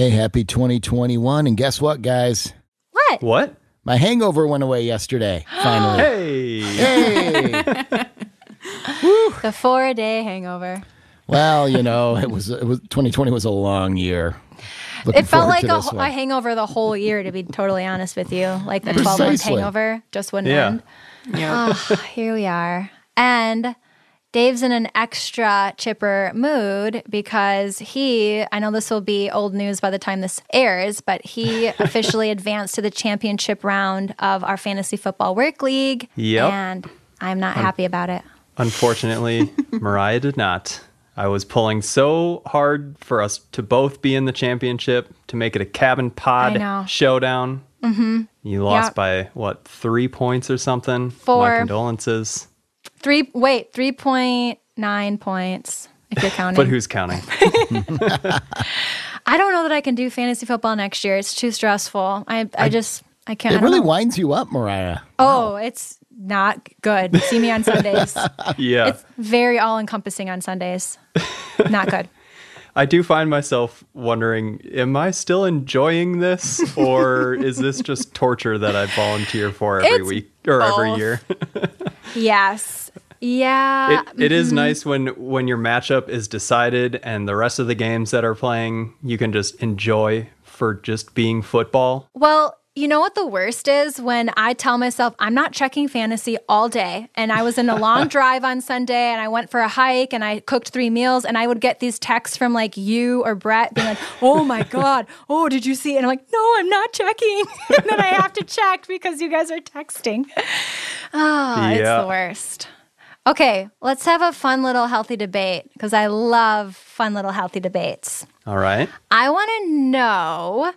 Hey, happy 2021. And guess what, guys? What? What? My hangover went away yesterday, finally. Hey. hey! The four day hangover. Well, you know, it was, it was 2020 was a long year. Looking It felt like to a, this wh- one. a hangover the whole year, to be totally honest with you. Like the 12 month hangover just wouldn't Yeah. end. Yeah. Ah, here we are. And Dave's in an extra chipper mood because he, I know this will be old news by the time this airs, but he officially advanced to the championship round of our fantasy football work league. Yep. And I'm not happy about it. Unfortunately, Mariah did not. I was pulling so hard for us to both be in the championship to make it a cabin pod showdown. Mm-hmm. You lost Yep. by what three points or something? Four. My condolences. Three, wait, 3.9 points if you're counting. But who's counting? I don't know that I can do fantasy football next year. It's too stressful. I, I, just, I can't. It don't really know. winds you up, Mariah. Oh, it's not good. See me on Sundays. yeah. It's very all encompassing on Sundays. Not good. I do find myself wondering, am I still enjoying this or is this just torture that I volunteer for every It's week or every year? Yes. Yeah. It, it is mm-hmm. nice when when your matchup is decided and the rest of the games that are playing you can just enjoy for just being football. well, you know what the worst is when I tell myself I'm not checking fantasy all day. And I was in a long drive on Sunday and I went for a hike and I cooked three meals and I would get these texts from like you or Brett being like, oh my God, oh, did you see? And I'm like, no, I'm not checking. and then I have to check because you guys are texting. Oh, it's the worst. Okay, let's have a fun little healthy debate because I love fun little healthy debates. All right. I want to know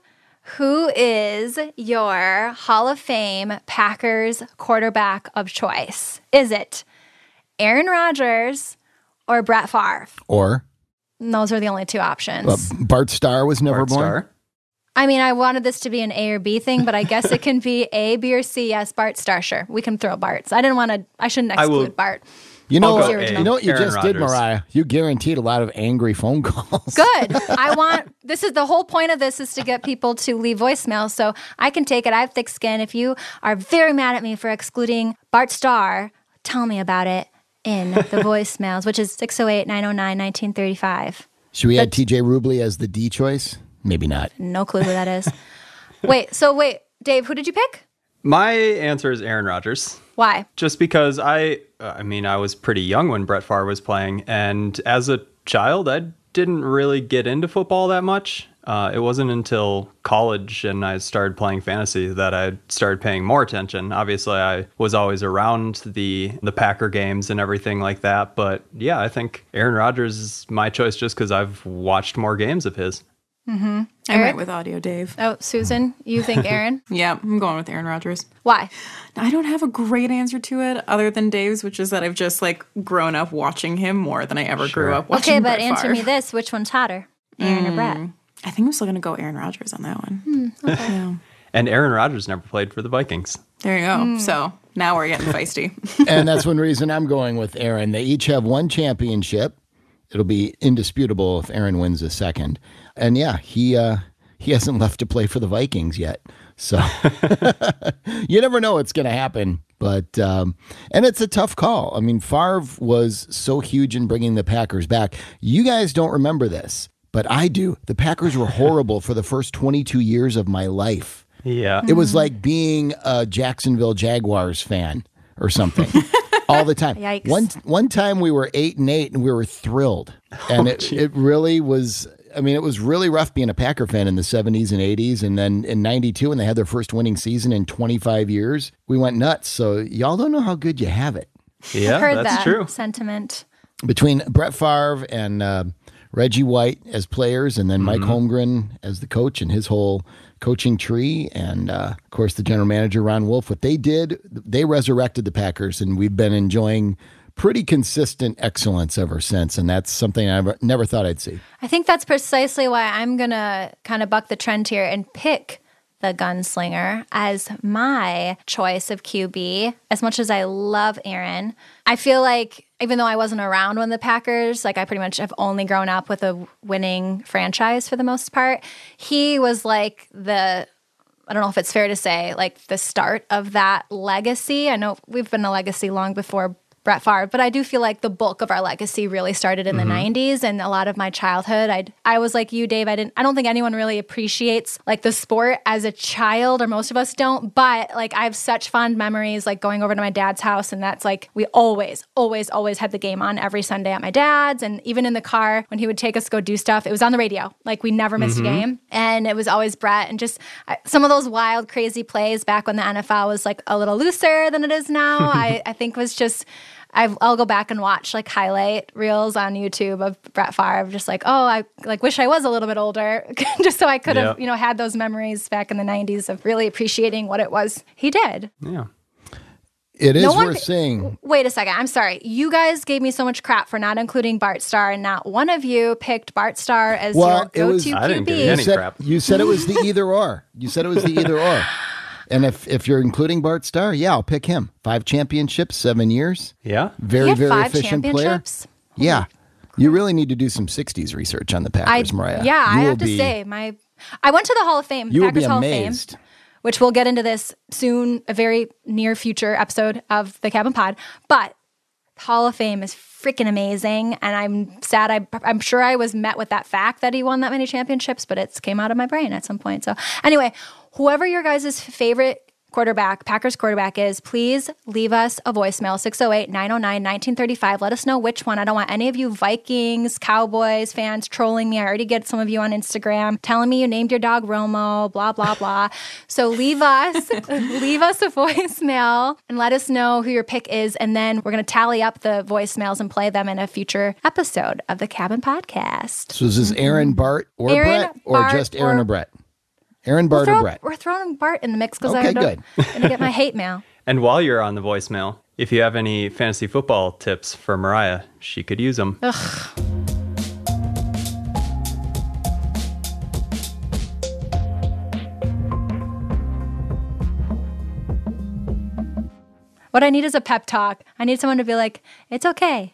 who is your Hall of Fame Packers quarterback of choice? Is it Aaron Rodgers or Brett Favre? Or And those are the only two options. uh, Bart Starr was never Bart born. Starr. I mean, I wanted this to be an A or B thing, but I guess it can be A, B, or C. Yes, Bart Starr, sure. We can throw Bart's. I didn't want to, I shouldn't I will- exclude Bart. You know, what, you know what you Aaron just did, Mariah? You guaranteed a lot of angry phone calls. Good. I want this is the whole point of this is to get people to leave voicemails. So I can take it. I have thick skin. If you are very mad at me for excluding Bart Starr, tell me about it in the voicemails, which is 608 909 1935. Should we add TJ Rubley as the D choice? Maybe not. No clue who that is. wait, so wait, Dave, who did you pick? My answer is Aaron Rodgers. Why? Just because I I mean, I was pretty young when Brett Favre was playing and as a child I didn't really get into football that much. Uh, it wasn't until college and I started playing fantasy that I started paying more attention. Obviously, I was always around the the Packer games and everything like that. But yeah, I think Aaron Rodgers is my choice just because I've watched more games of his. Mm-hmm. I went with audio, Dave. Oh, Susan, you think Aaron? Yeah, I'm going with Aaron Rodgers. Why? I don't have a great answer to it other than Dave's, which is that I've just like grown up watching him more than I ever grew up watching. Him. Okay, but Brett answer Favre. me this which one's hotter, Aaron or mm. Brett? I think I'm still gonna go Aaron Rodgers on that one. Hmm, yeah. And Aaron Rodgers never played for the Vikings. There you go. Hmm. So now we're getting feisty. and that's one reason I'm going with Aaron. They each have one championship. It'll be indisputable if Aaron wins a second. And yeah, he uh, he hasn't left to play for the Vikings yet. So you never know what's going to happen. But um, and it's a tough call. I mean, Favre was so huge in bringing the Packers back. You guys don't remember this, but I do. The Packers were horrible for the first 22 years of my life. Yeah. It was like being a Jacksonville Jaguars fan or something all the time. Yikes. One one time we were eight and eight and we were thrilled, and it, it really was. I mean, it was really rough being a Packer fan in the 70s and 80s. And then in 92, when they had their first winning season in 25 years, we went nuts. So y'all don't know how good you have it. Yeah, Heard that's that true. sentiment. Between Brett Favre and uh, Reggie White as players, and then Mike Holmgren as the coach and his whole coaching tree, and uh, of course the general manager Ron Wolf. What they did, they resurrected the Packers, and we've been enjoying pretty consistent excellence ever since. And that's something I never, never thought I'd see. I think that's precisely why I'm going to kind of buck the trend here and pick the gunslinger, as my choice of QB. As much as I love Aaron, I feel like even though I wasn't around when the Packers, like I pretty much have only grown up with a winning franchise for the most part, he was like the I don't know if it's fair to say, like the start of that legacy. I know we've been a legacy long before Brett Favre, but I do feel like the bulk of our legacy really started in the mm-hmm. 90s and a lot of my childhood. I I was like you Dave, I didn't I don't think anyone really appreciates like the sport as a child or most of us don't, but like I have such fond memories like going over to my dad's house and that's like we always always always had the game on every Sunday at my dad's and even in the car when he would take us to go do stuff, it was on the radio. Like we never missed a mm-hmm. game and it was always Brett and just I, some of those wild crazy plays back when the NFL was like a little looser than it is now. I I think was just I've, I'll go back and watch like highlight reels on YouTube of Brett Favre, just like, oh, I like wish I was a little bit older, just so I could have, Yeah. you know, had those memories back in the '90s of really appreciating what it was he did. Yeah. It is No one worth pi- saying. Wait a second, I'm sorry. You guys gave me so much crap for not including Bart Starr, and not one of you picked Bart Starr as Well, it your was- go-to I didn't give QB. you You any said, crap. you said it was the either or. You said it was the either or. And if if you're including Bart Starr, yeah, I'll pick him. Five championships, seven years. Yeah. Very He had very five efficient player. championships. Yeah. You really need to do some 60s research on the I Packers, Mariah. yeah, You I will have to say my I went to the Hall of Fame, You will Packers be Hall amazed. of Fame, which we'll get into this soon, a very near future episode of the Cabin Pod. But Hall of Fame is freaking amazing, and I'm sad. I, I'm sure I was met with that fact that he won that many championships, but it's came out of my brain at some point. So anyway, whoever your guys' favorite quarterback, Packers quarterback is, please leave us a voicemail 608 909 1935. Let us know which one. I don't want any of you Vikings, Cowboys fans trolling me. I already get some of you on Instagram telling me you named your dog Romo, blah, blah, blah. so leave us, leave us a voicemail and let us know who your pick is. And then we're going to tally up the voicemails and play them in a future episode of the Cabin Podcast. So is this Aaron, Bart, or. Aaron, Brett? Or Bart, just Aaron or, or- Brett? Aaron, Bart, Throw- or Brett? We're throwing Bart in the mix because Okay, I good. don't going to get my hate mail. And while you're on the voicemail, if you have any fantasy football tips for Mariah, she could use them. Ugh. What I need is a pep talk. I need someone to be like, it's okay.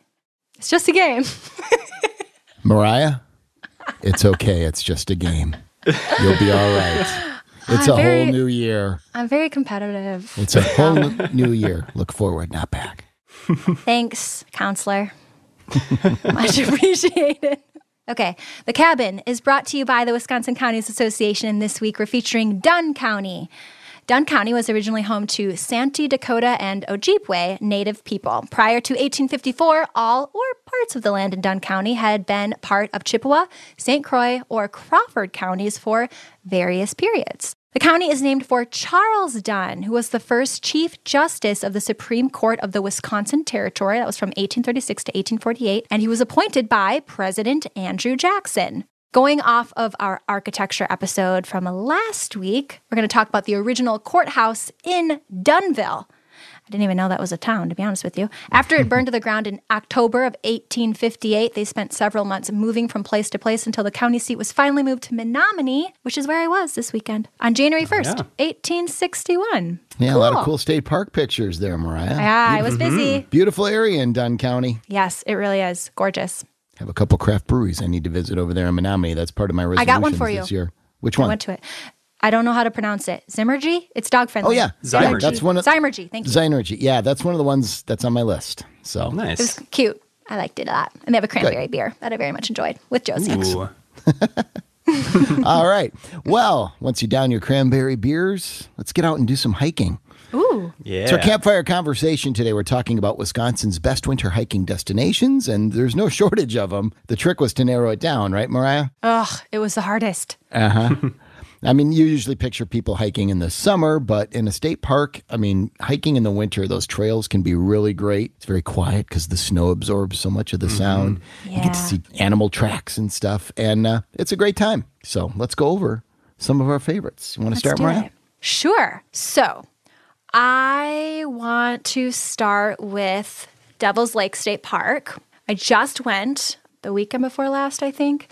It's just a game. Mariah, it's okay. It's just a game. You'll be all right. It's I'm a very- whole new year. I'm very competitive. It's a whole um, new year. Look forward, not back. Thanks, counselor. Much appreciated. Okay, The Cabin is brought to you by the Wisconsin Counties Association. And this week we're featuring Dunn County. Dunn County was originally home to Santee, Dakota, and Ojibwe Native people. Prior to 1854, all or parts of the land in Dunn County had been part of Chippewa, St. Croix, or Crawford counties for various periods. The county is named for Charles Dunn, who was the first Chief Justice of the Supreme Court of the Wisconsin Territory. That was from 1836 to 1848, and he was appointed by President Andrew Jackson. Going off of our architecture episode from last week, we're going to talk about the original courthouse in Dunnville. I didn't even know that was a town, to be honest with you. After it burned to the ground in October of 1858, they spent several months moving from place to place until the county seat was finally moved to Menomonie, which is where I was this weekend on January 1st, 1861. Yeah, a lot of cool state park pictures there, Mariah. Yeah, I was mm-hmm. busy. Beautiful area in Dunn County. Yes, it really is gorgeous. Have a couple craft breweries I need to visit over there in Menomonie. That's part of my resolutions got one for this you. year. Which one? I one? went to it. I don't know how to pronounce it. Zimmergy? It's dog friendly. Oh, yeah. Zymurgy. That's one of Zymurgy. Thank you. Zynergy. Yeah, that's one of the ones that's on my list. So It was Nice. cute. I liked it a lot. And they have a cranberry beer that I very much enjoyed with Josie. Ooh. All right. Well, once you down your cranberry beers, let's get out and do some hiking. Ooh. Yeah. It's our campfire conversation today. We're talking about Wisconsin's best winter hiking destinations, and there's no shortage of them. The trick was to narrow it down, right, Mariah? Ugh, it was the hardest. Uh huh. I mean, you usually picture people hiking in the summer, but in a state park, I mean, hiking in the winter, those trails can be really great. It's very quiet because the snow absorbs so much of the sound. Yeah. You get to see animal tracks and stuff, and uh, it's a great time. So let's go over some of our favorites. You want to start, Mariah? it. Sure. So I want to start with Devil's Lake State Park. I just went the weekend before last, I think.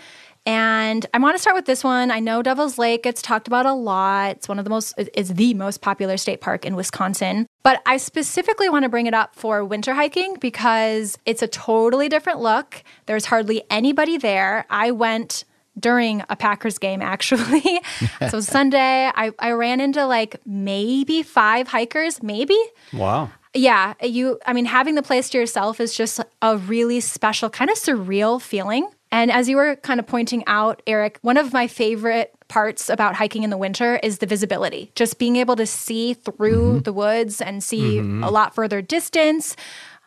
And I want to start with this one. I know Devil's Lake gets talked about a lot. It's one of the most, it's the most popular state park in Wisconsin. But I specifically want to bring it up for winter hiking because it's a totally different look. There's hardly anybody there. I went during a Packers game, actually. so Sunday, I, I ran into like maybe five hikers, maybe. Wow. Yeah, you, I mean, having the place to yourself is just a really special, kind of surreal feeling. And as you were kind of pointing out, Eric, one of my favorite parts about hiking in the winter is the visibility. Just being able to see through mm-hmm. the woods and see mm-hmm. a lot further distance.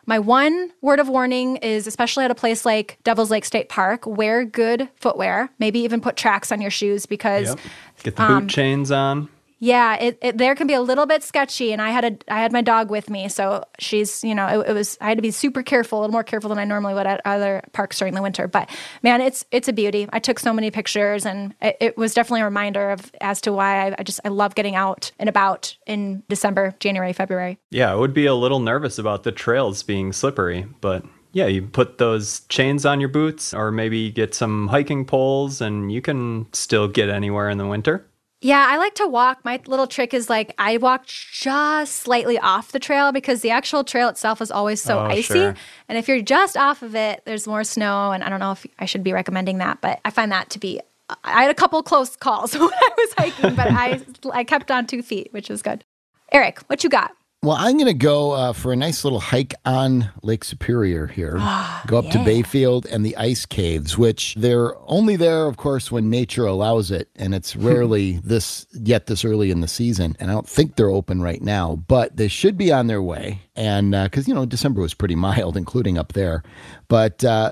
My one word of warning is especially at a place like Devil's Lake State Park, wear good footwear. Maybe even put tracks on your shoes because yep. get the boot um, chains on. Yeah, it, it, there can be a little bit sketchy, and I had a I had my dog with me, so she's you know it, it, was I had to be super careful, a little more careful than I normally would at other parks during the winter. But man, it's it's a beauty. I took so many pictures, and it, it was definitely a reminder of as to why I, I, just I love getting out and about in December, January, February. Yeah, I would be a little nervous about the trails being slippery, but yeah, you put those chains on your boots, or maybe get some hiking poles, and you can still get anywhere in the winter. Yeah, I like to walk. My little trick is like I walk just slightly off the trail because the actual trail itself is always so oh, icy. Sure. And if you're just off of it, there's more snow. And I don't know if I should be recommending that, but I find that to be. I had a couple close calls when I was hiking, but I I kept on two feet, which was good. Eric, what you got? Well, I'm going to go uh, for a nice little hike on Lake Superior here. go up yeah. to Bayfield and the ice caves, which they're only there, of course, when nature allows it, and it's rarely this yet this early in the season. And I don't think they're open right now, but they should be on their way. And because uh, you know December was pretty mild, including up there, but uh,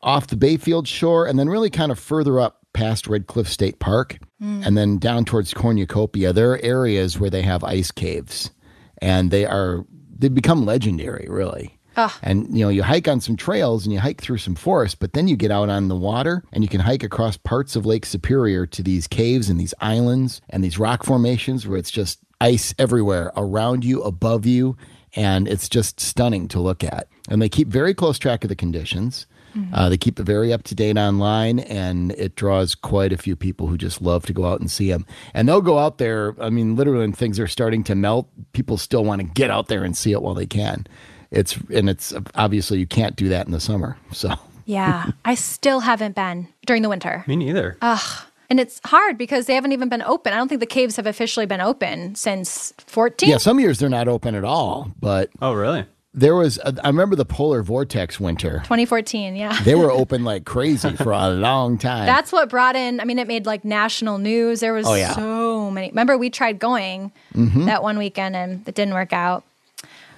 off the Bayfield shore, and then really kind of further up past Red Cliff State Park, mm. and then down towards Cornucopia, there are areas where they have ice caves and they are they become legendary, really. Ugh. And you know, you hike on some trails and you hike through some forest, but then you get out on the water and you can hike across parts of Lake Superior to these caves and these islands and these rock formations where it's just ice everywhere around you, above you, and it's just stunning to look at. And they keep very close track of the conditions. Mm-hmm. Uh, they keep it very up to date online, and it draws quite a few people who just love to go out and see them. And they'll go out there. I mean, literally, when things are starting to melt, people still want to get out there and see it while they can. It's and it's obviously you can't do that in the summer. So yeah, I still haven't been during the winter. Me neither. Ugh. And it's hard because they haven't even been open. I don't think the caves have officially been open since 14. Yeah, some years they're not open at all, but Oh, really? There was a, I remember the polar vortex winter. 2014 yeah. They were open like crazy for a long time. That's what brought in i mean it made like national news. There was oh, yeah. so many remember we tried going mm-hmm. that one weekend and it didn't work out.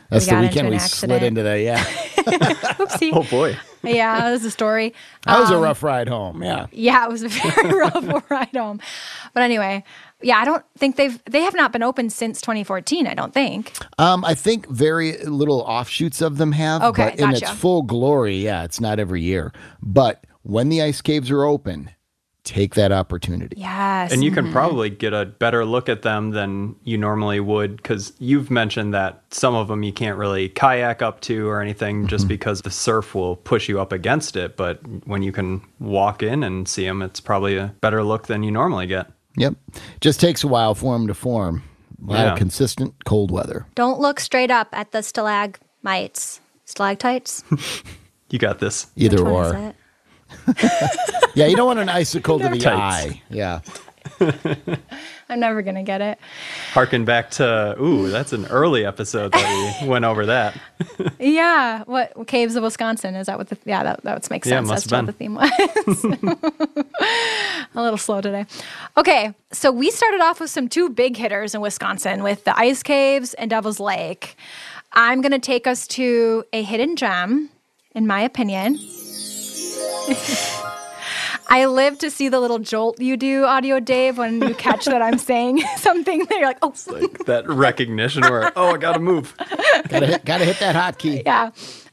That's we the weekend we accident. slid into that yeah. Oopsie. oh boy. Yeah that was the story. That um, was a um, rough ride home yeah. Yeah it was a very rough ride home. But anyway yeah, I don't think they've they have not been open since 2014. I don't think. Um, I think very little offshoots of them have. Okay, but gotcha. in its full glory, yeah, it's not every year. But when the ice caves are open, take that opportunity. Yes, and you can mm-hmm. probably get a better look at them than you normally would because you've mentioned that some of them you can't really kayak up to or anything just mm-hmm. because the surf will push you up against it. But when you can walk in and see them, it's probably a better look than you normally get. Yep. Just takes a while for them to form. A lot yeah. of consistent cold weather. Don't look straight up at the stalagmites. Stalactites? you got this. Either or. yeah, you don't want an icicle to the tights. eye. Yeah. I'm never gonna get it. Harken back to ooh, that's an early episode that we went over that. yeah, what caves of Wisconsin is that? What the yeah that that makes sense. Yeah, That's what the theme was. a little slow today. Okay, so we started off with some two big hitters in Wisconsin with the ice caves and Devil's Lake. I'm gonna take us to a hidden gem, in my opinion. I live to see the little jolt you do, Audio Dave, when you catch that I'm saying something that you're like, oh. It's like that recognition where, oh, I got to move. gotta, hit, gotta hit that hotkey. Yeah.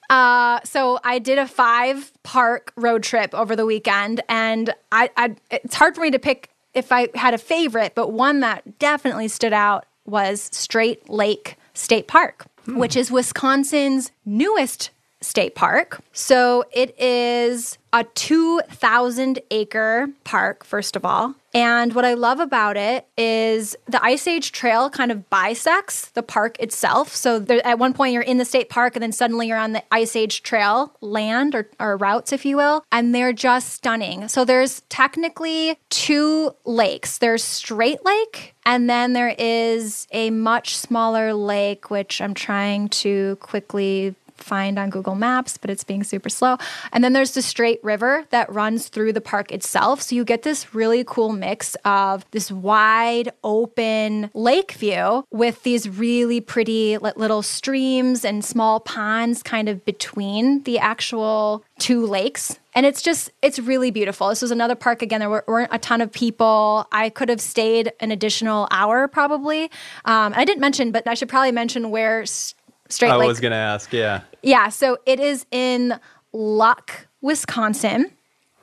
Uh, so I did a five park road trip over the weekend, and I, I it's hard for me to pick if I had a favorite, but one that definitely stood out was Straight Lake State Park, hmm. which is Wisconsin's newest State Park. So it is a 2,000 acre park, first of all. And what I love about it is the Ice Age Trail kind of bisects the park itself. So there, at one point you're in the state park, and then suddenly you're on the Ice Age Trail land or, or routes, if you will. And they're just stunning. So there's technically two lakes there's Straight Lake, and then there is a much smaller lake, which I'm trying to quickly find on Google Maps, but it's being super slow. And then there's the straight river that runs through the park itself. So you get this really cool mix of this wide open lake view with these really pretty little streams and small ponds kind of between the actual two lakes and it's just it's really beautiful this was another park again there weren't a ton of people i could have stayed an additional hour probably um, i didn't mention but i should probably mention where Straight I Lake. was going to ask, yeah. Yeah, so it is in Luck, Wisconsin.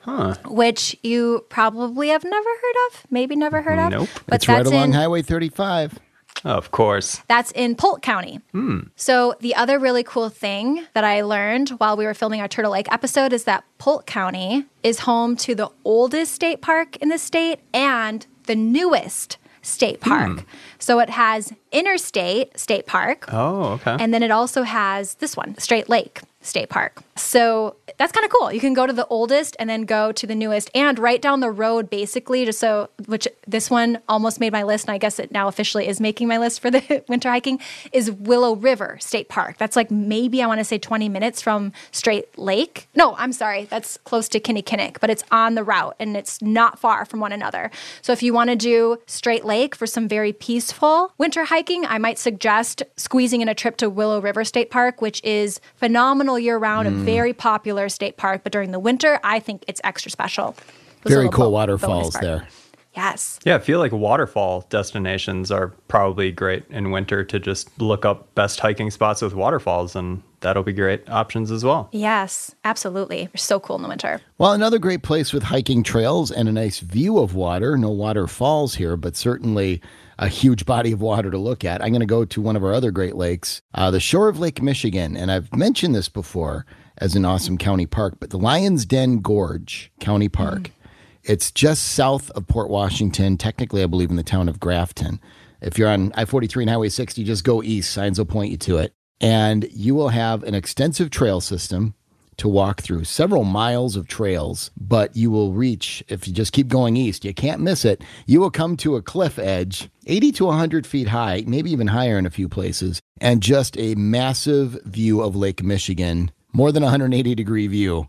Huh. Which you probably have never heard of, maybe never heard of. Nope. But it's right along in, Highway 35. Of course. That's in Polk County. Hmm. So, the other really cool thing that I learned while we were filming our Turtle Lake episode is that Polk County is home to the oldest state park in the state and the newest state park. Hmm. So, it has Interstate State Park. Oh, okay. And then it also has this one, Straight Lake State Park. So that's kind of cool. You can go to the oldest and then go to the newest and right down the road, basically, just so, which this one almost made my list. And I guess it now officially is making my list for the winter hiking, is Willow River State Park. That's like maybe I want to say 20 minutes from Straight Lake. No, I'm sorry. That's close to Kinnickinnic, but it's on the route and it's not far from one another. So if you want to do Straight Lake for some very peaceful winter hiking, I might suggest squeezing in a trip to Willow River State Park, which is phenomenal year round, a very popular state park. But during the winter, I think it's extra special. Those Very cool bo- waterfalls there. Yes. yeah, I feel like waterfall destinations are probably great in winter to just look up best hiking spots with waterfalls, and that'll be great options as well. Yes, absolutely. They're so cool in the winter. Well, another great place with hiking trails and a nice view of water. No waterfalls here, but certainly a huge body of water to look at. I'm going to go to one of our other Great Lakes, uh, the shore of Lake Michigan. And I've mentioned this before as an awesome county park, but the Lion's Den Gorge County Park. It's just south of Port Washington, technically, I believe, in the town of Grafton. If you're on I 43 and Highway 60, just go east. Signs will point you to it. And you will have an extensive trail system to walk through several miles of trails, but you will reach, if you just keep going east, you can't miss it. You will come to a cliff edge, 80 to 100 feet high, maybe even higher in a few places, and just a massive view of Lake Michigan, more than 180 degree view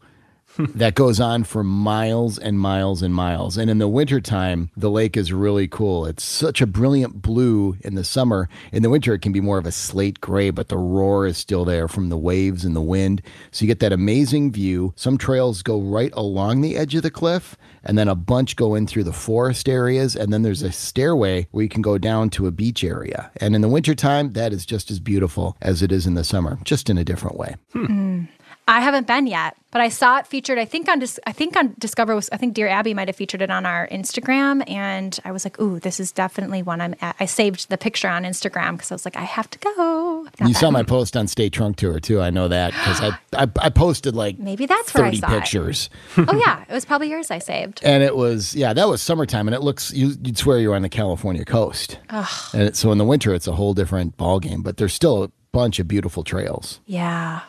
that goes on for miles and miles and miles. And in the wintertime, the lake is really cool. It's such a brilliant blue in the summer. In the winter, it can be more of a slate gray, but the roar is still there from the waves and the wind. So you get that amazing view. Some trails go right along the edge of the cliff, and then a bunch go in through the forest areas. And then there's a stairway where you can go down to a beach area. And in the wintertime, that is just as beautiful as it is in the summer, just in a different way. Hmm. Mm. I haven't been yet, but I saw it featured. I think on I think on Discover was I think Dear Abby might have featured it on our Instagram, and I was like, "Ooh, this is definitely one I'm." At. I saved the picture on Instagram because I was like, "I have to go." You saw my post on State Trunk Tour too. I know that because I, I I posted like Maybe that's where I thirty saw it. pictures, oh yeah, it was probably yours. I saved. and it was yeah that was summertime, and it looks you, you'd swear you're on the California coast. And it, so in the winter, it's a whole different ballgame. But there's still a bunch of beautiful trails. Yeah.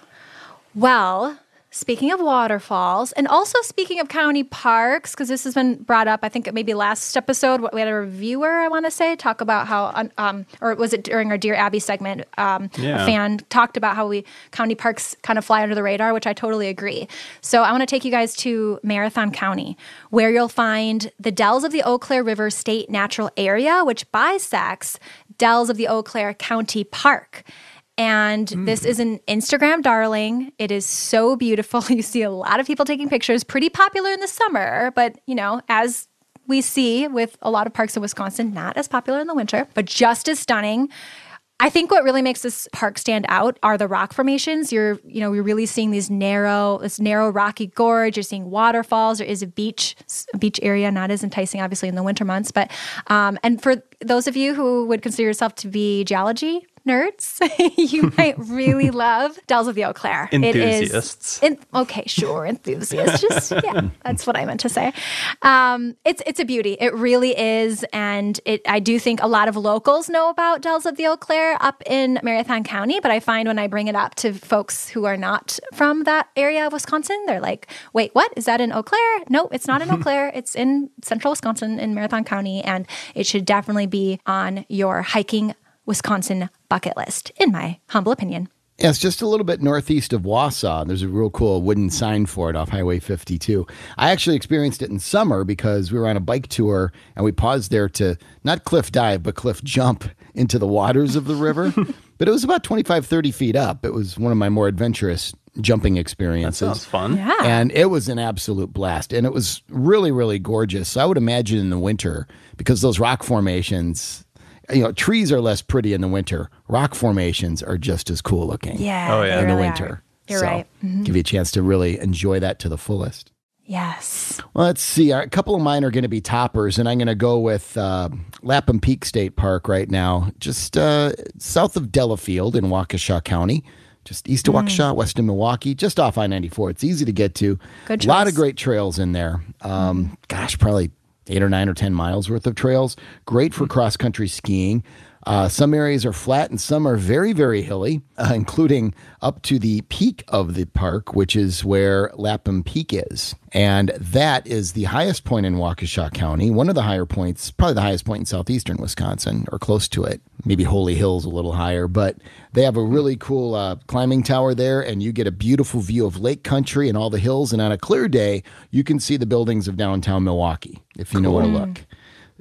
Well, speaking of waterfalls, and also speaking of county parks, because this has been brought up, I think maybe last episode, we had a reviewer, I want to say, talk about how, um, or was it during our Dear Abby segment? Um, Yeah. A fan talked about how we county parks kind of fly under the radar, which I totally agree. So I want to take you guys to Marathon County, where you'll find the Dells of the Eau Claire River State Natural Area, which bisects Dells of the Eau Claire County Park. And this is an Instagram darling. It is so beautiful. You see a lot of people taking pictures, pretty popular in the summer, but you know, as we see with a lot of parks in Wisconsin, not as popular in the winter, but just as stunning. I think what really makes this park stand out are the rock formations. You're, you know, we're really seeing these narrow, this narrow rocky gorge. You're seeing waterfalls. There is a beach, a beach area, not as enticing, obviously, in the winter months. But, um, and for those of you who would consider yourself to be geology nerds, you might really love Dells of the Eau Claire. Enthusiasts. It is, in, okay, sure, enthusiasts. Just yeah, that's what I meant to say. Um, it's it's a beauty. It really is, and it. I do think a lot of locals know about Dells of the Eau Claire up in Marathon County, but I find when I bring it up to folks who are not from that area of Wisconsin, they're like, "Wait, what? Is that in Eau Claire? No, it's not in Eau Claire. It's in central Wisconsin in Marathon County, and it should definitely be on your hiking Wisconsin bucket list, in my humble opinion. Yeah, it's just a little bit northeast of Wausau. There's a real cool wooden sign for it off Highway 52. I actually experienced it in summer because we were on a bike tour and we paused there to not cliff dive, but cliff jump into the waters of the river. but it was about 25, 30 feet up. It was one of my more adventurous jumping experiences. That sounds fun. Yeah. And it was an absolute blast. And it was really, really gorgeous. So I would imagine in the winter, because those rock formations, you know, trees are less pretty in the winter. Rock formations are just as cool looking. Yeah. Oh, yeah. they In the really winter. are. You're So, right. Mm-hmm. Give you a chance to really enjoy that to the fullest. Yes. Well, let's see. A couple of mine are going to be toppers, and I'm going to go with uh, Lapham Peak State Park right now, just uh, south of Delafield in Waukesha County, just east of Hmm. Waukesha, west of Milwaukee, just off I 94. It's easy to get to. Good A lot of great trails in there. Um, Gosh, probably eight or nine or 10 miles worth of trails. Great for hmm. cross country skiing. Uh, some areas are flat and some are very, very hilly, uh, including up to the peak of the park, which is where Lapham Peak is. And that is the highest point in Waukesha County, one of the higher points, probably the highest point in southeastern Wisconsin or close to it. Maybe Holy Hill's a little higher, but they have a really cool uh, climbing tower there, and you get a beautiful view of lake country and all the hills. And on a clear day, you can see the buildings of downtown Milwaukee if you know where to look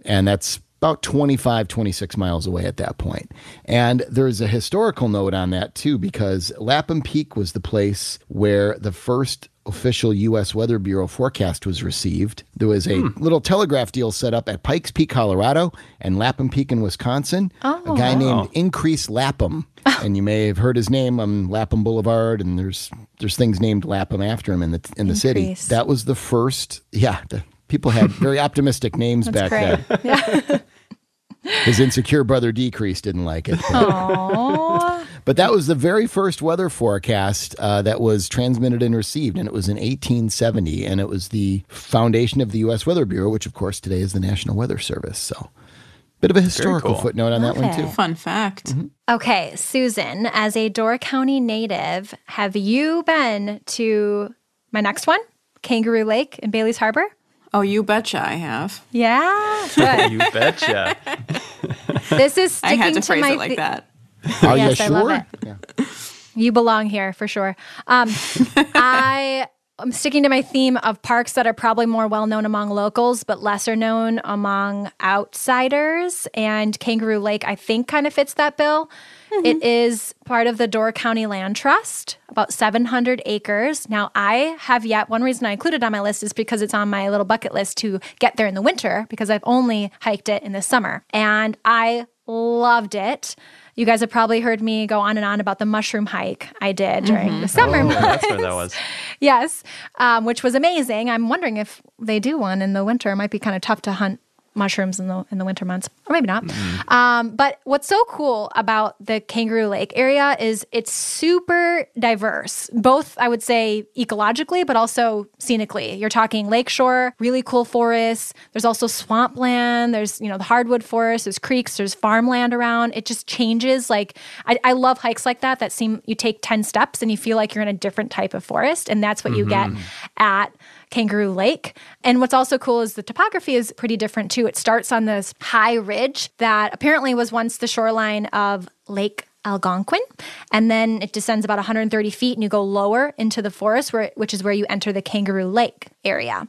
and that's about 25 26 miles away at that point and there's a historical note on that too because lapham peak was the place where the first official U.S. Weather Bureau forecast was received. There was a hmm. little telegraph deal set up at Pikes Peak, Colorado, and Lapham Peak in Wisconsin. a oh. guy named Increase Lapham, oh. and you may have heard his name on Lapham Boulevard, and there's there's things named Lapham after him in the in the city. That was the first. Yeah, the, people had very optimistic names back great. then. Yeah. His insecure brother Decrease didn't like it. Aww. But that was the very first weather forecast uh, that was transmitted and received, and it was in 1870, and it was the foundation of the U.S. Weather Bureau, which, of course, today is the National Weather Service. So, bit of a historical cool. footnote on that one too. Fun fact. Okay, Susan, as a Door County native, have you been to my next one, Kangaroo Lake in Bailey's Harbor? Oh, you betcha I have. Yeah, good. You betcha. this is I sticking had to to phrase my it like thi- that. Are Yes, you I sure? love it. Yeah. You belong here for sure. Um, I am sticking to my theme of parks that are probably more well known among locals, but lesser known among outsiders. And Kangaroo Lake, I think, kind of fits that bill. It is part of the Door County Land Trust, about 700 acres. Now, I have yet, one reason I included it on my list is because it's on my little bucket list to get there in the winter because I've only hiked it in the summer. And I loved it. You guys have probably heard me go on and on about the mushroom hike I did during the summer Oh, months. that's where that was. yes, um, which was amazing. I'm wondering if they do one in the winter. It might be kind of tough to hunt mushrooms in the in the winter months, or maybe not. Um, but what's so cool about the Kangaroo Lake area is it's super diverse, both I would say ecologically, but also scenically. You're talking lakeshore, really cool forests. There's also swampland. There's you know the hardwood forest. There's creeks. There's farmland around. It just changes. Like I, I love hikes like that that seem you take ten steps and you feel like you're in a different type of forest, and that's what you get at Kangaroo Lake. And what's also cool is the topography is pretty different too. It starts on this high ridge that apparently was once the shoreline of Lake Algonquin, and then it descends about 130 feet, and you go lower into the forest, where which is where you enter the Kangaroo Lake area.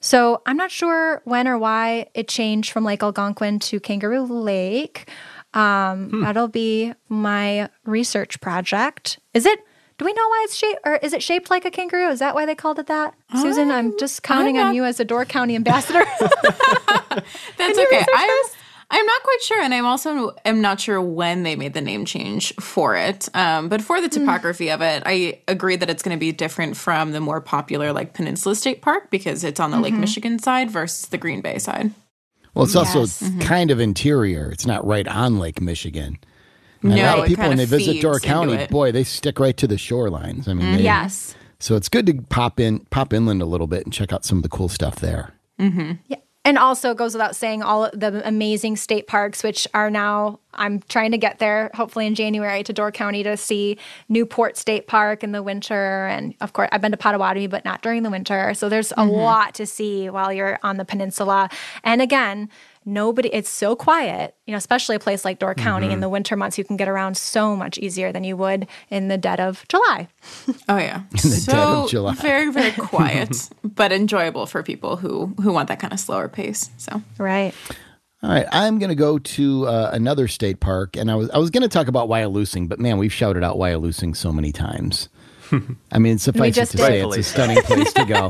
So I'm not sure when or why it changed from Lake Algonquin to Kangaroo Lake. Um, That'll be my research project. Is it? Do we know why it's shaped, or is it shaped like a kangaroo? Is that why they called it that? Susan, I'm just counting I'm on you as a Door County ambassador. That's you okay. I'm? I'm not quite sure, and I'm also am not sure when they made the name change for it. Um, but for the Hmm. topography of it, I agree that it's going to be different from the more popular like Peninsula State Park because it's on the Lake Mm-hmm. Michigan side versus the Green Bay side. Well, it's also Yes. kind of interior. It's not right on Lake Michigan. And a lot of people when they visit feeds Door County. Mm-hmm. boy, they stick right to the shorelines. I mean, they- Yes. So it's good to pop in, pop inland a little bit and check out some of the cool stuff there. Yeah. And also it goes without saying all of the amazing state parks, which are now, I'm trying to get there hopefully in January to Door County to see Newport State Park in the winter. And of course, I've been to Potawatomi, but not during the winter. So there's a lot to see while you're on the peninsula. And again, nobody, it's so quiet, you know, especially a place like Door County in the winter months, you can get around so much easier than you would in the dead of July. Oh yeah, the so dead of July. very very quiet, but enjoyable for people who who want that kind of slower pace. So Right. All right, I'm going to go to uh, another state park, and I was I was going to talk about Wyalusing, but man, we've shouted out Wyalusing so many times. I mean, suffice it to did. say, it's a stunning place to go.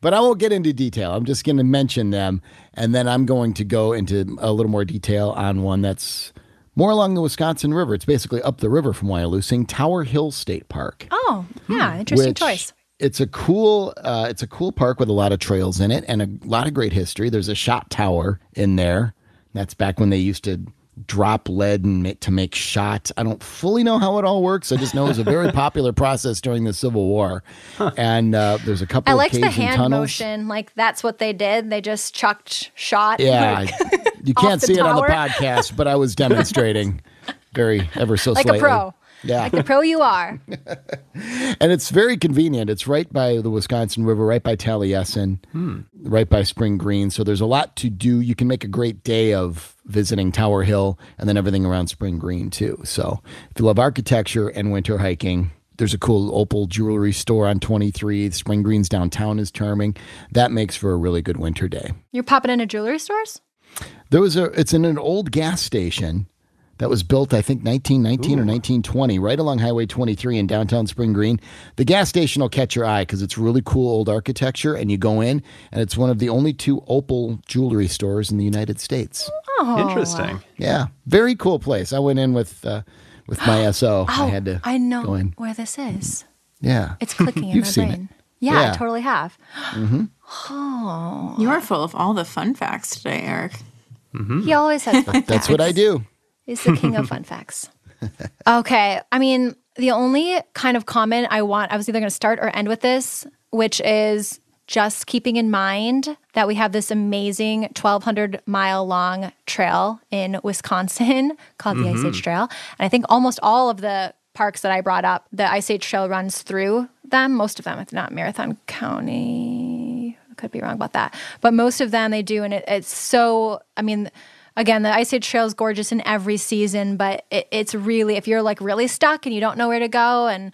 But I won't get into detail. I'm just going to mention them, and then I'm going to go into a little more detail on one that's more along the Wisconsin River. It's basically up the river from Wyalusing, Tower Hill State Park. Oh, yeah. Interesting which choice. It's a cool, uh, it's a cool park with a lot of trails in it and a lot of great history. There's a shot tower in there. That's back when they used to drop lead and make, to make shot. I don't fully know how it all works. I just know it was a very popular process during the Civil War. And uh, there's a couple I of liked the hand tunnels. motion. Like that's what they did. They just chucked shot. Yeah, like, you can't the see it on the podcast, but I was demonstrating very ever so like slightly. a pro. Yeah. Like the pro you are. And it's very convenient. It's right by the Wisconsin River, right by Taliesin, hmm. right by Spring Green. So there's a lot to do. You can make a great day of visiting Tower Hill and then everything around Spring Green, too. So if you love architecture and winter hiking, there's a cool opal jewelry store on 23. Spring Green's downtown is charming. That makes for a really good winter day. You're popping into jewelry stores? There was a, it's in an old gas station that was built, I think, 1919 or 1920, right along Highway 23 in downtown Spring Green. The gas station will catch your eye because it's really cool old architecture, and you go in, and it's one of the only two opal jewelry stores in the United States. Oh, Interesting. Yeah, very cool place. I went in with uh, with my SO. Oh, I had to I know go in. where this is. Yeah, It's clicking in You've my seen brain. it. Yeah, Yeah. I totally have. Oh, you are full of all the fun facts today, Eric. He always has fun that's what I do. He's the king of fun facts. Okay. I mean, the only kind of comment I want, I was either going to start or end with this, which is just keeping in mind that we have this amazing 1,200 mile long trail in Wisconsin called the Ice Age mm-hmm. Trail. And I think almost all of the parks that I brought up, the Ice Age Trail runs through them. Most of them, if not Marathon County. I could be wrong about that. But most of them they do. And it, it's so, I mean, again, the Ice Age Trail is gorgeous in every season, but it, it's really, if you're like really stuck and you don't know where to go, and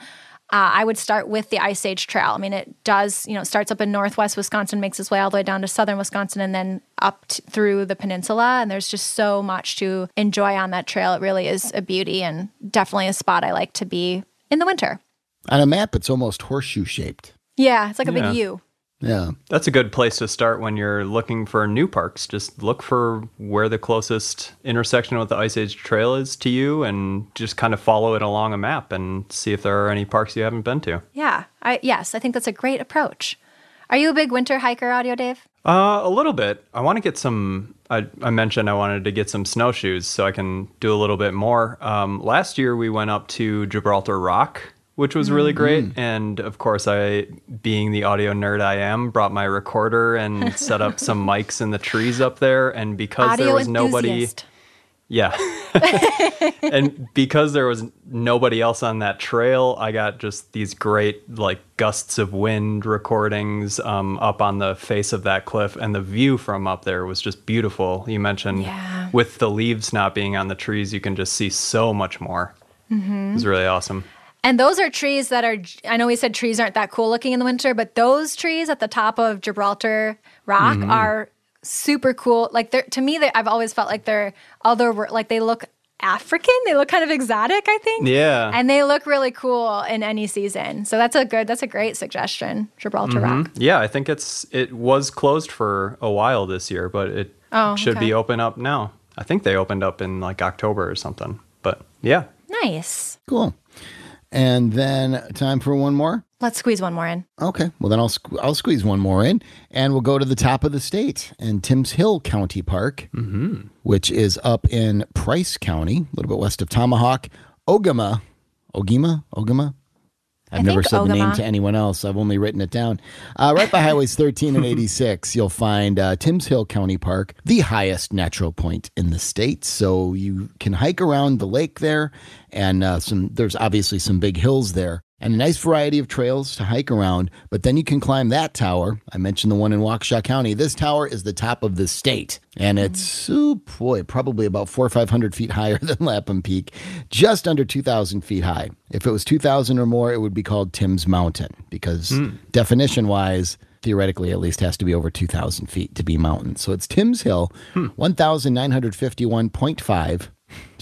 uh, I would start with the Ice Age Trail. I mean, it does, you know, it starts up in northwest Wisconsin, makes its way all the way down to southern Wisconsin, and then up t- through the peninsula. And there's just so much to enjoy on that trail. It really is a beauty and definitely a spot I like to be in the winter. On a map, it's almost horseshoe shaped. Yeah, it's like a Yeah. big U. Yeah. That's a good place to start when you're looking for new parks. Just look for where the closest intersection with the Ice Age Trail is to you and just kind of follow it along a map and see if there are any parks you haven't been to. Yeah, I, yes, I think that's a great approach. Are you a big winter hiker, Audio Dave? Uh, a little bit. I want to get some. I, I mentioned I wanted to get some snowshoes so I can do a little bit more. Um, last year we went up to Gibraltar Rock, which was really great. And of course, I, being the audio nerd I am, brought my recorder and set up some mics in the trees up there. And because Audio there was nobody, yeah. and because there was nobody else on that trail, I got just these great like gusts of wind recordings um, up on the face of that cliff, and the view from up there was just beautiful. You mentioned Yeah. with the leaves not being on the trees, you can just see so much more. Mm-hmm. It was really awesome. And those are trees that are, I know we said trees aren't that cool looking in the winter, but those trees at the top of Gibraltar Rock Mm-hmm. are super cool. Like they're, to me, they, I've always felt like they're other, like they look African. They look kind of exotic, I think. Yeah. And they look really cool in any season. So that's a good, that's a great suggestion, Gibraltar Mm-hmm. Rock. Yeah, I think it's it was closed for a while this year, but it Oh, should okay. be open up now. I think they opened up in like October or something. But yeah, Nice. Cool. And then time for one more. Let's squeeze one more in. Okay, well then I'll squ- I'll squeeze one more in, and we'll go to the top of the state and Timms Hill County Park, mm-hmm. which is up in Price County, a little bit west of Tomahawk. Ogama, Ogima, Ogama. I've I never said the name to anyone else. I've only written it down. Uh, right by highways 13 and 86, you'll find uh, Timms Hill County Park, the highest natural point in the state. So you can hike around the lake there, and uh, some. There's obviously some big hills there, and a nice variety of trails to hike around. But then you can climb that tower. I mentioned the one in Waukesha County. This tower is the top of the state, and it's oh boy, probably about four or five hundred feet higher than Lapham Peak, just under two thousand feet high. If it was two thousand or more, it would be called Tim's Mountain because hmm. definition wise. Theoretically, at least has to be over 2,000 feet to be mountain. So it's Timms Hill, hmm. 1,951.5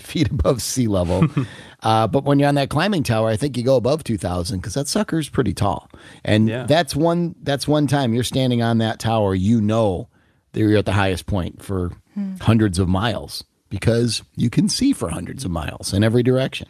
feet above sea level. uh, but when you're on that climbing tower, I think you go above 2,000 because that sucker's pretty tall. And Yeah. that's one that's one time you're standing on that tower, you know that you're at the highest point for hundreds of miles because you can see for hundreds of miles in every direction.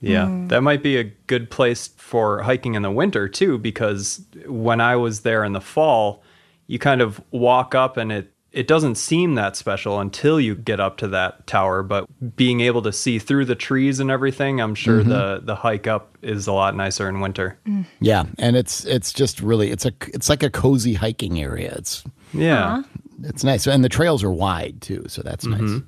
Yeah, Hmm. that might be a good place for hiking in the winter too, because when I was there in the fall, you kind of walk up and it it doesn't seem that special until you get up to that tower. But being able to see through the trees and everything, I'm sure Mm-hmm. the the hike up is a lot nicer in winter. Yeah, and it's it's just really it's a it's like a cozy hiking area. It's Yeah, it's nice, and the trails are wide too, so that's nice.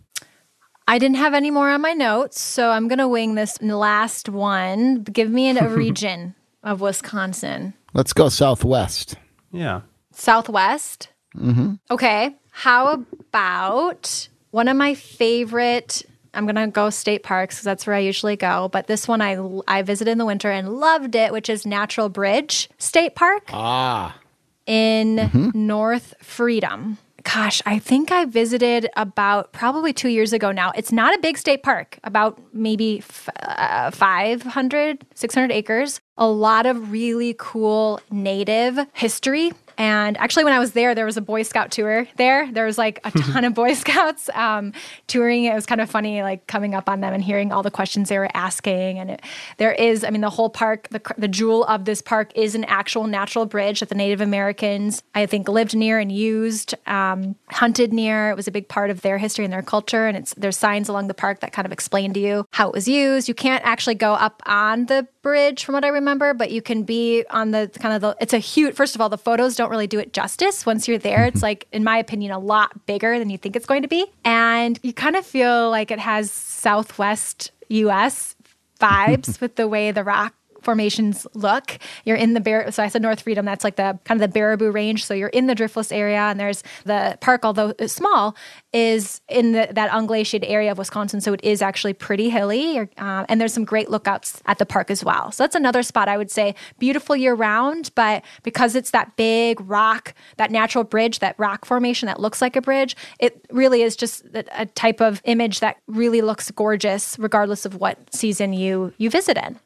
I didn't have any more on my notes, so I'm going to wing this last one. Give me a region of Wisconsin. Let's go southwest. yeah. Southwest. Mm-hmm. Okay. How about one of my favorite? I'm gonna go state parks because that's where I usually go. But this one I I visited in the winter and loved it, which is Natural Bridge State Park Ah, in North Freedom. Gosh, I think I visited about probably two years ago now. It's not a big state park, about maybe f- uh, 500, 600 acres. A lot of really cool native history. And actually, when I was there, there was a Boy Scout tour there. There was like a ton of Boy Scouts um, touring. It was kind of funny, like coming up on them and hearing all the questions they were asking. And it, there is, I mean, the whole park, the, the jewel of this park is an actual natural bridge that the Native Americans, I think, lived near and used, um, hunted near. It was a big part of their history and their culture. And it's there's signs along the park that kind of explain to you how it was used. You can't actually go up on the bridge, from what I remember, but you can be on the kind of the. It's a huge. First of all, the photos don't really do it justice. Once you're there, it's like, in my opinion, a lot bigger than you think it's going to be, and you kind of feel like it has Southwest U.S. vibes with the way the rock formations look. You're in the Bar- so I said North Freedom. That's like the kind of the Baraboo Range. So you're in the driftless area, and there's the park, although it's small, is in the, that unglaciated area of Wisconsin. So it is actually pretty hilly, or, uh, and there's some great lookouts at the park as well. So that's another spot I would say beautiful year round, but because it's that big rock, that natural bridge, that rock formation that looks like a bridge, it really is just a, a type of image that really looks gorgeous, regardless of what season you you visit in.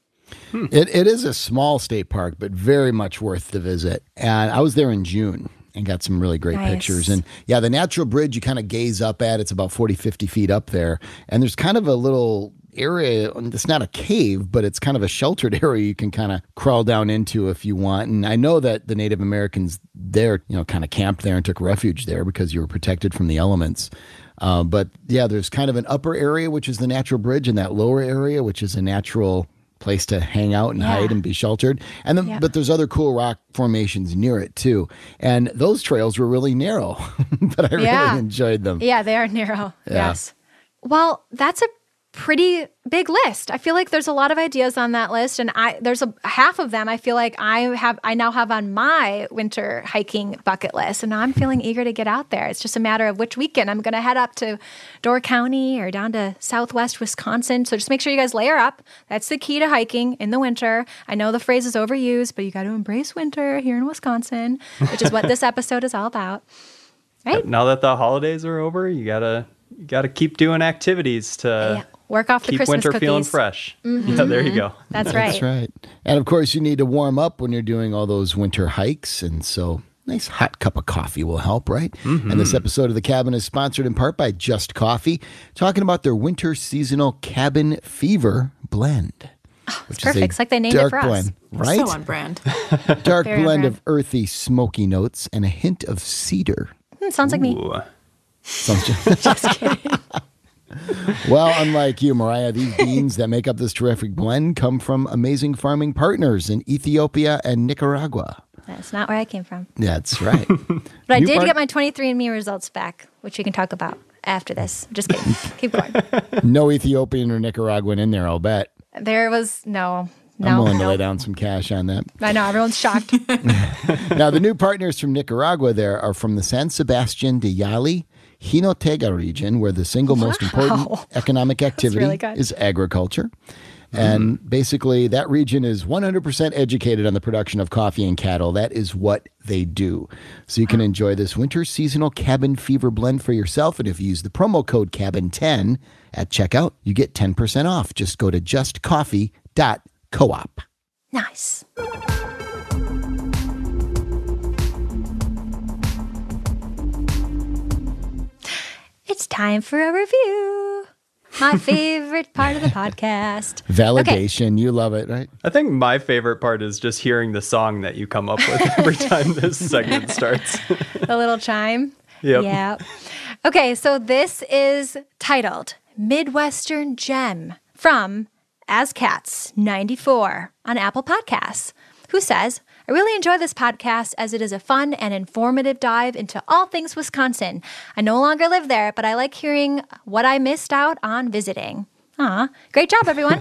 It, it is a small state park, but very much worth the visit. And I was there in June and got some really great Nice. pictures. And yeah, the natural bridge you kind of gaze up at, it's about 40, 50 feet up there. And there's kind of a little area, it's not a cave, but it's kind of a sheltered area you can kind of crawl down into if you want. And I know that the Native Americans there, you know, kind of camped there and took refuge there because you were protected from the elements. Uh, but yeah, there's kind of an upper area, which is the natural bridge, and that lower area, which is a natural place to hang out and Yeah. hide and be sheltered. And then, Yeah. but there's other cool rock formations near it too. And those trails were really narrow, but I Yeah. really enjoyed them. Yeah, they are narrow. Yes. Well, that's a pretty big list. I feel like there's a lot of ideas on that list and I there's a half of them I feel like I have I now have on my winter hiking bucket list and now I'm feeling eager to get out there. It's just a matter of which weekend I'm going to head up to Door County or down to Southwest Wisconsin. So just make sure you guys layer up. That's the key to hiking in the winter. I know the phrase is overused, but you got to embrace winter here in Wisconsin, which is what this episode is all about. Right? Now that the holidays are over, you gotta you gotta keep doing activities to Yeah. Work off the keep Christmas winter cookies. Mm-hmm. feeling fresh. Yeah, there you go. That's right. That's right. And of course, you need to warm up when you're doing all those winter hikes. And so, nice hot cup of coffee will help, right? And this episode of The Cabin is sponsored in part by Just Coffee, talking about their winter seasonal cabin fever blend. which perfect. is a It's like they named it dark for us. blend, right? So on brand. dark Very on blend brand. of earthy, smoky notes and a hint of cedar. Hmm, sounds like me. Sounds just- well, unlike you, Mariah, these beans that make up this terrific blend come from amazing farming partners in Ethiopia and Nicaragua. That's not where I came from. That's right. But I did part- get my 23andMe results back, which we can talk about after this. Just kidding. Keep going. no Ethiopian or Nicaraguan in there, I'll bet. There was no, no. I'm willing to lay down some cash on that. I know everyone's shocked. Now, the new partners from Nicaragua there are from the San Sebastian de Yali, Jinotega region, where the single most important economic activity really is agriculture. And mm-hmm. basically, that region is 100% educated on the production of coffee and cattle. That is what they do. So you can enjoy this winter seasonal cabin fever blend for yourself. And if you use the promo code cabin10 at checkout, you get 10% off. Just go to justcoffee.coop. nice. It's time for a review. My favorite part of the podcast. Validation. You love it, right? I think my favorite part is just hearing the song that you come up with every time this segment starts. The little chime. Yep. Yeah. Okay, so this is titled Midwestern Gem from As Cats 94 on Apple Podcasts, who says, I really enjoy this podcast as it is a fun and informative dive into all things Wisconsin. I no longer live there, but I like hearing what I missed out on visiting. Aw, great job, everyone.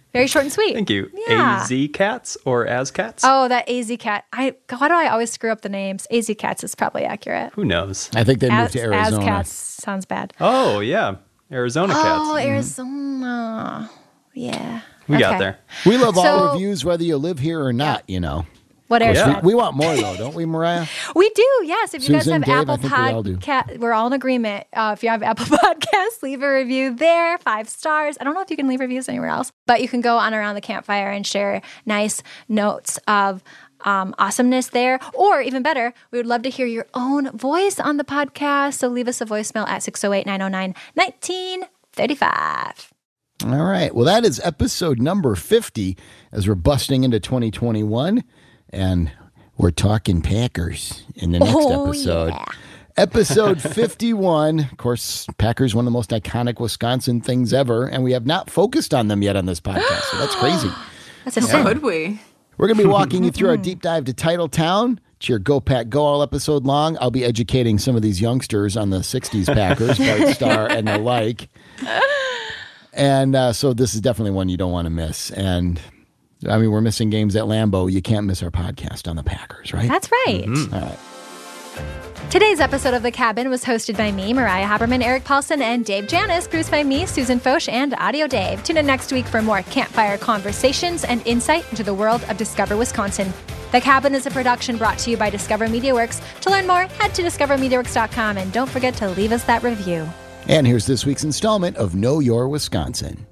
Very short and sweet. Thank you. Yeah. AZ cats or as cats? Oh, that AZ cat. I why do I always screw up the names? AZ cats is probably accurate. Who knows? I think they moved As, to as cats sounds bad. Oh, yeah. Arizona cats. Oh, mm-hmm. Arizona. Yeah. we got there. We love all reviews, whether you live here or not, you know. What We, Arizona? we want more, though, don't we, Mariah? We do, yes. If you Susan, guys Dave, have Apple think we. Podcast, we're all in agreement. Uh, if you have Apple Podcasts, leave a review there, five stars. I don't know if you can leave reviews anywhere else, but you can go on around the campfire and share nice notes of um, awesomeness there. Or even better, we would love to hear your own voice on the podcast. So leave us a voicemail at 608 909 1935. All right. Well, that is episode number 50 as we're busting into 2021. And we're talking Packers in the next Oh, episode. yeah. Episode 51. Of course, Packers, one of the most iconic Wisconsin things ever. And we have not focused on them yet on this podcast. So that's crazy. That's a sin. Could we? We're going to be walking you through our deep dive to Titletown. It's your Go Pack Go all episode long. I'll be educating some of these youngsters on the 60s Packers, Bart Starr, and the like. And uh, so this is definitely one you don't want to miss. And I mean, we're missing games at Lambeau. You can't miss our podcast on the Packers, right? That's right. Mm-hmm. All right. Today's episode of The Cabin was hosted by me, Mariah Haberman, Eric Paulson, and Dave Janis, produced by me, Susan Foch, and Audio Dave. Tune in next week for more campfire conversations and insight into the world of Discover Wisconsin. The Cabin is a production brought to you by Discover MediaWorks. To learn more, head to discovermediaworks.com and don't forget to leave us that review. And here's this week's installment of Know Your Wisconsin.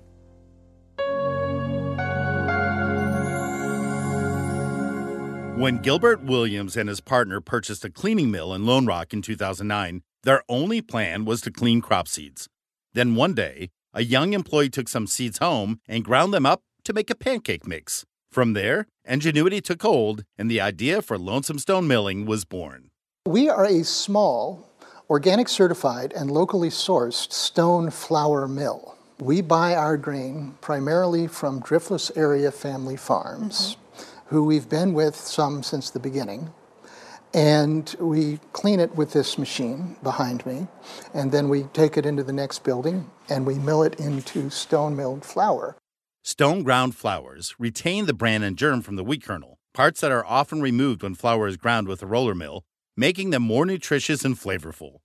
When Gilbert Williams and his partner purchased a cleaning mill in Lone Rock in 2009, their only plan was to clean crop seeds. Then one day, a young employee took some seeds home and ground them up to make a pancake mix. From there, ingenuity took hold, and the idea for Lonesome Stone Milling was born. We are a small, organic certified, and locally sourced stone flour mill. We buy our grain primarily from Driftless Area Family Farms, who we've been with some since the beginning. And we clean it with this machine behind me, and then we take it into the next building and we mill it into stone milled flour. Stone ground flours retain the bran and germ from the wheat kernel, parts that are often removed when flour is ground with a roller mill, making them more nutritious and flavorful.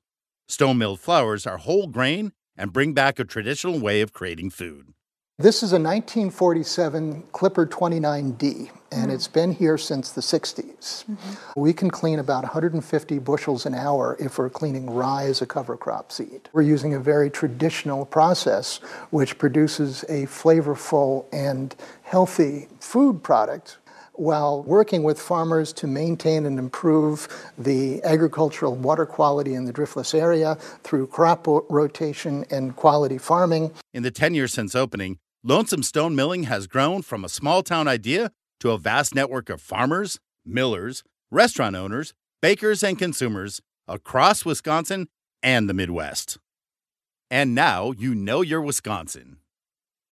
Stone milled flours are whole grain and bring back a traditional way of creating food. This is a 1947 Clipper 29D, and it's been here since the 60s. Mm-hmm. We can clean about 150 bushels an hour if we're cleaning rye as a cover crop seed. We're using a very traditional process which produces a flavorful and healthy food product while working with farmers to maintain and improve the agricultural water quality in the driftless area through crop rotation and quality farming. In the 10 years since opening, Lonesome Stone Milling has grown from a small town idea to a vast network of farmers, millers, restaurant owners, bakers, and consumers across Wisconsin and the Midwest. And now you know your Wisconsin.